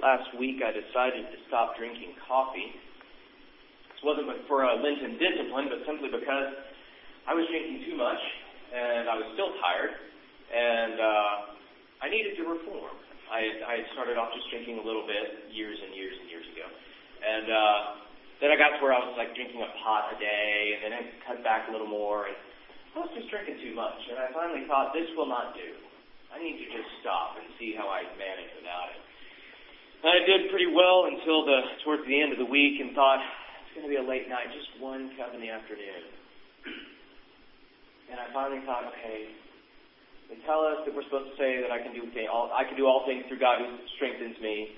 last week I decided to stop drinking coffee. This wasn't for a Lenten discipline, but simply because I was drinking too much and I was still tired and uh, I needed to reform. I had, I started off just drinking a little bit years and years and years ago. And uh, then I got to where I was like drinking a pot a day, and then I cut back a little more, and I was just drinking too much. And I finally thought, this will not do. I need to just stop and see how I manage without it. I did pretty well until the towards the end of the week, and thought it's going to be a late night, just one cup in the afternoon. And I finally thought, okay, they tell us that we're supposed to say that I can do all, I can do all things through God who strengthens me.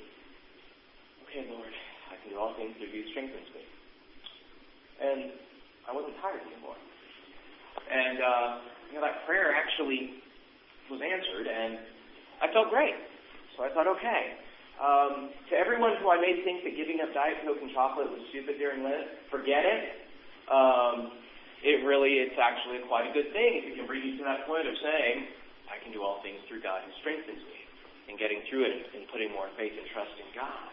Okay, Lord, I can do all things through you who strengthens me. And I wasn't tired anymore. And uh, you know that prayer actually was answered, and I felt great. So I thought, okay. Um, to everyone who I may think that giving up Diet Coke and chocolate was stupid during Lent, forget it. Um, it really, it's actually quite a good thing if it can bring you to that point of saying, I can do all things through God who strengthens me, and getting through it and putting more faith and trust in God.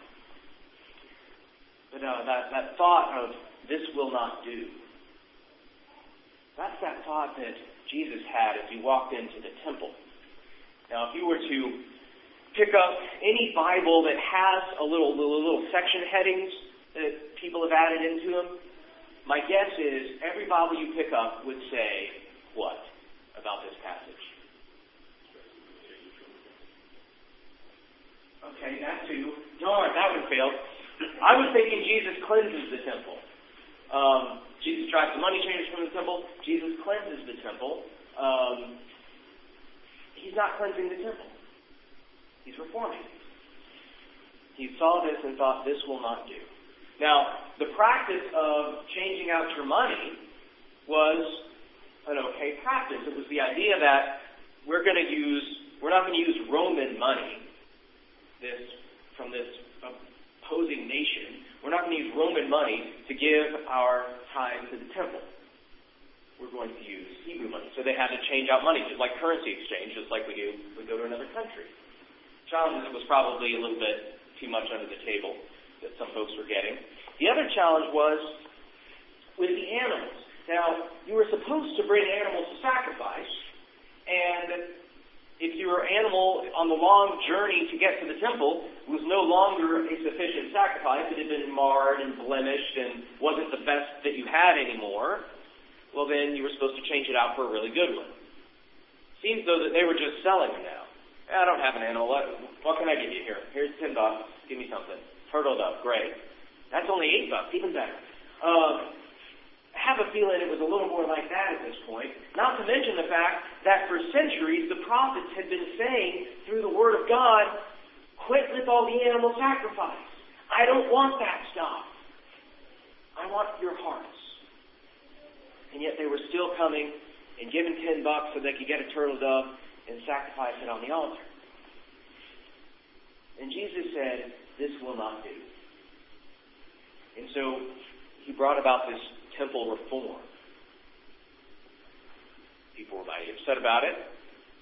But uh, that, that thought of this will not do, that's that thought that Jesus had as he walked into the temple. Now, if you were to pick up any Bible that has a little, little, section headings that people have added into them, my guess is every Bible you pick up would say what about this passage? Okay, that too. Darn, that one failed. I was thinking Jesus cleanses the temple. Um, Jesus drives the money changers from the temple. Jesus cleanses the temple. Um, he's not cleansing the temple. He's reforming. He saw this and thought, this will not do. Now, the practice of changing out your money was an okay practice. It was the idea that we're going to use, we're not going to use Roman money this from this opposing nation. We're not going to use Roman money to give our tithe to the temple. We're going to use Hebrew money. So they had to change out money, just like currency exchange, just like we do we go to another country. Challenge was probably a little bit too much under the table that some folks were getting. The other challenge was with the animals. Now, you were supposed to bring animals to sacrifice, and if your animal on the long journey to get to the temple was no longer a sufficient sacrifice, it had been marred and blemished and wasn't the best that you had anymore, well then you were supposed to change it out for a really good one. Seems though that they were just selling them now. I don't have an animal. What, what can I give you here? Here's ten bucks. Give me something. Turtle dove. Great. That's only eight bucks. Even better. Um, have a feeling it was a little more like that at this point. Not to mention the fact that for centuries the prophets had been saying through the Word of God, quit with all the animal sacrifice. I don't want that stuff. I want your hearts. And yet they were still coming and giving ten bucks so they could get a turtle dove and sacrifice it on the altar. And Jesus said, This will not do. And so he brought about this temple reform. People were mighty upset about it,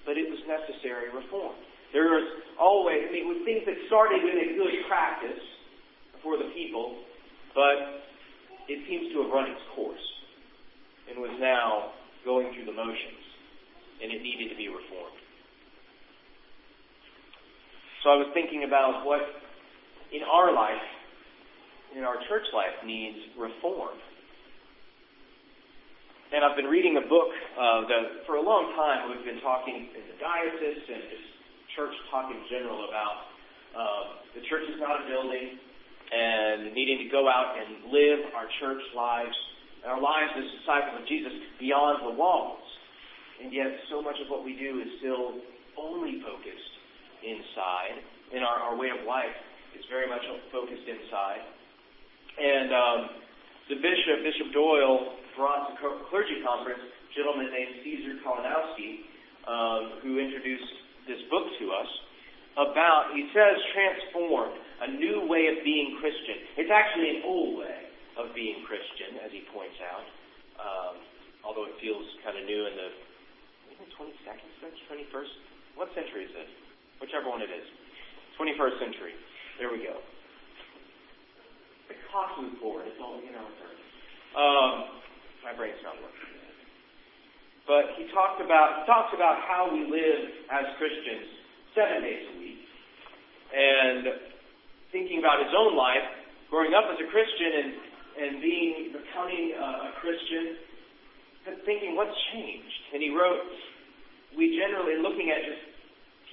but it was necessary reform. There was always, I mean, with things that started in a good practice for the people, but it seems to have run its course and was now going through the motions, and it needed to be reformed. So I was thinking about what in our life, in our church life, needs reform. And I've been reading a book uh, that for a long time we've been talking in the diocese and just church talk in general about uh, the church is not a building and needing to go out and live our church lives, our lives as disciples of Jesus beyond the walls. And yet so much of what we do is still only focused inside, and our, our way of life is very much focused inside. And um, the bishop, Bishop Doyle, brought to clergy conference a gentleman named Caesar Kalinowski, um, who introduced this book to us about, he says, transformed, a new way of being Christian. It's actually an old way of being Christian, as he points out, um, although it feels kind of new in the 22nd century, 21st. What century is this? Whichever one it is. 21st century. There we go. The clock moved forward. It's all, you know, um, my brain's not working. But he talked about he talks about how we live as Christians seven days a week, and thinking about his own life, growing up as a Christian and and being becoming a, a Christian, thinking what's changed. And he wrote, we generally looking at just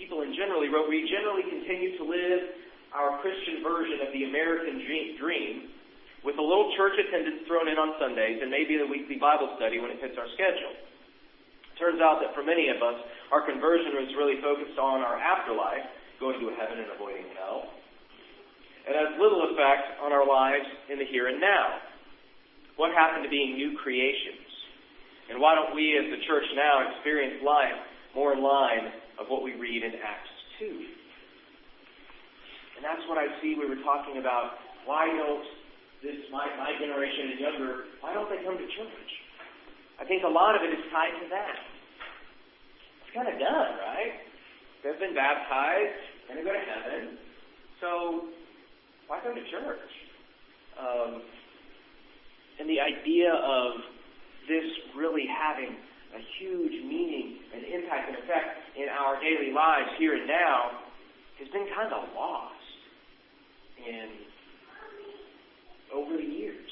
people in general, he wrote, we generally continue to live our Christian version of the American dream with a little church attendance thrown in on Sundays and maybe the weekly Bible study when it fits our schedule. Turns out that for many of us, our conversion was really focused on our afterlife, going to heaven and avoiding hell, and has little effect on our lives in the here and now. What happened to being new creations? And why don't we as the church now experience life more in line of what we read in Acts 2? And that's what I see we were talking about. Why don't this my, my generation and younger, why don't they come to church? I think a lot of it is tied to that. It's kind of done, right? They've been baptized, going to go to heaven. So why come to church? Um, and the idea of this really having a huge meaning and impact and effect in our daily lives here and now has been kind of lost in over the years.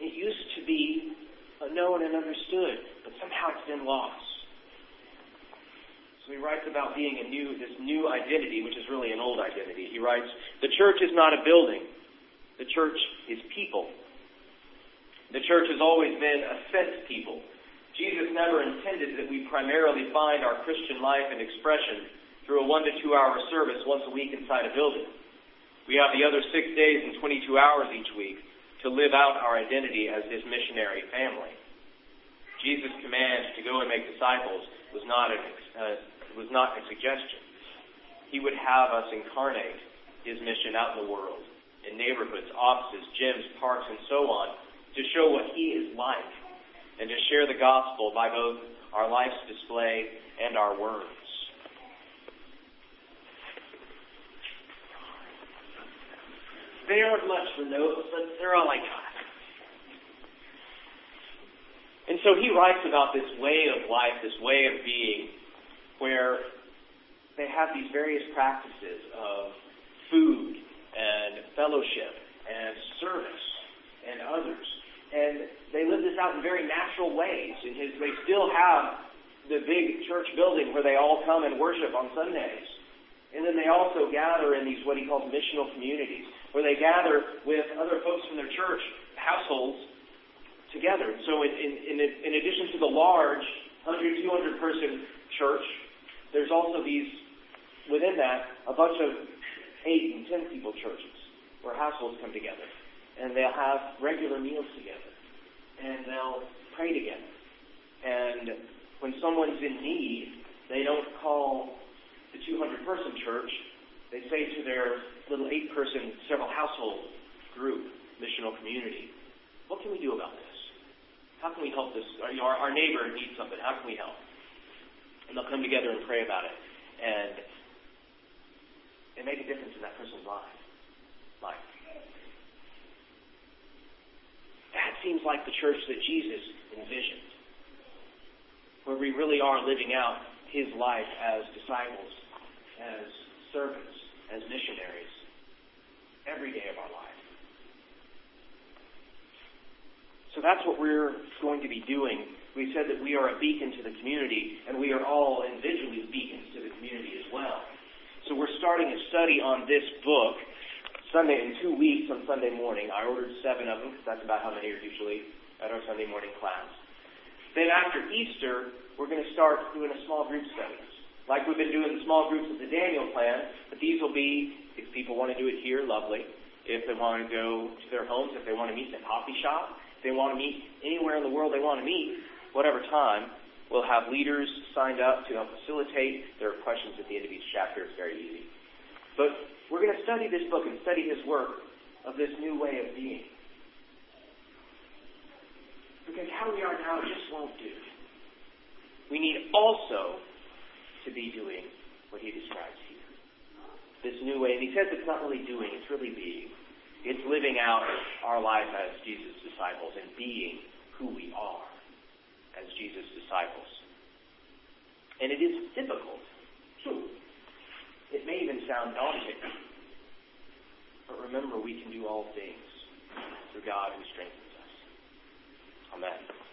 It used to be known and understood, but somehow it's been lost. So he writes about being a new, this new identity, which is really an old identity. He writes, the church is not a building. The church is people. The church has always been a sent people. Jesus never intended that we primarily find our Christian life and expression through a one to two hour service once a week inside a building. We have the other six days and 22 hours each week to live out our identity as his missionary family. Jesus' command to go and make disciples was not a, uh, was not a suggestion. He would have us incarnate his mission out in the world, in neighborhoods, offices, gyms, parks, and so on, to show what he is like, and to share the gospel by both our life's display and our words. They aren't much for notes, but they're all I got. And so he writes about this way of life, this way of being, where they have these various practices of food and fellowship and service and others. And they live this out in very natural ways. In his, they still have the big church building where they all come and worship on Sundays. And then they also gather in these what he calls missional communities where they gather with other folks from their church households together. So in, in, in addition to the large 100, 200 person church, there's also these, within that, a bunch of 8 and 10 people churches where households come together. And they'll have regular meals together. And they'll pray together. And when someone's in need, they don't call the 200 person church. They say to their little eight person, several household group, missional community. What can we do about this? How can we help this? You know, our, our neighbor needs something. How can we help? And they'll come together and pray about it. And and make a difference in that person's. Life. That seems like the church that Jesus envisioned. Where we really are living out his life as disciples, as servants, as missionaries every day of our life. So that's what we're going to be doing. We said that we are a beacon to the community, and we are all individually beacons to the community as well. So we're starting a study on this book Sunday in two weeks on Sunday morning. I ordered seven of them because that's about how many are usually at our Sunday morning class. Then after Easter, we're going to start doing a small group studies. Like we've been doing small groups of the Daniel plan, but these will be, if people want to do it here, lovely. If they want to go to their homes, if they want to meet in a coffee shop, if they want to meet anywhere in the world they want to meet, whatever time, we'll have leaders signed up to help facilitate. There are questions at the end of each chapter. It's very easy. But study this book and study his work of this new way of being. Because how we are now just won't do. We need also to be doing what he describes here. this new way. And he says it's not really doing, it's really being. It's living out our life as Jesus' disciples and being who we are as Jesus' disciples. And it is difficult. It may even sound daunting. But remember, we can do all things through God who strengthens us. Amen.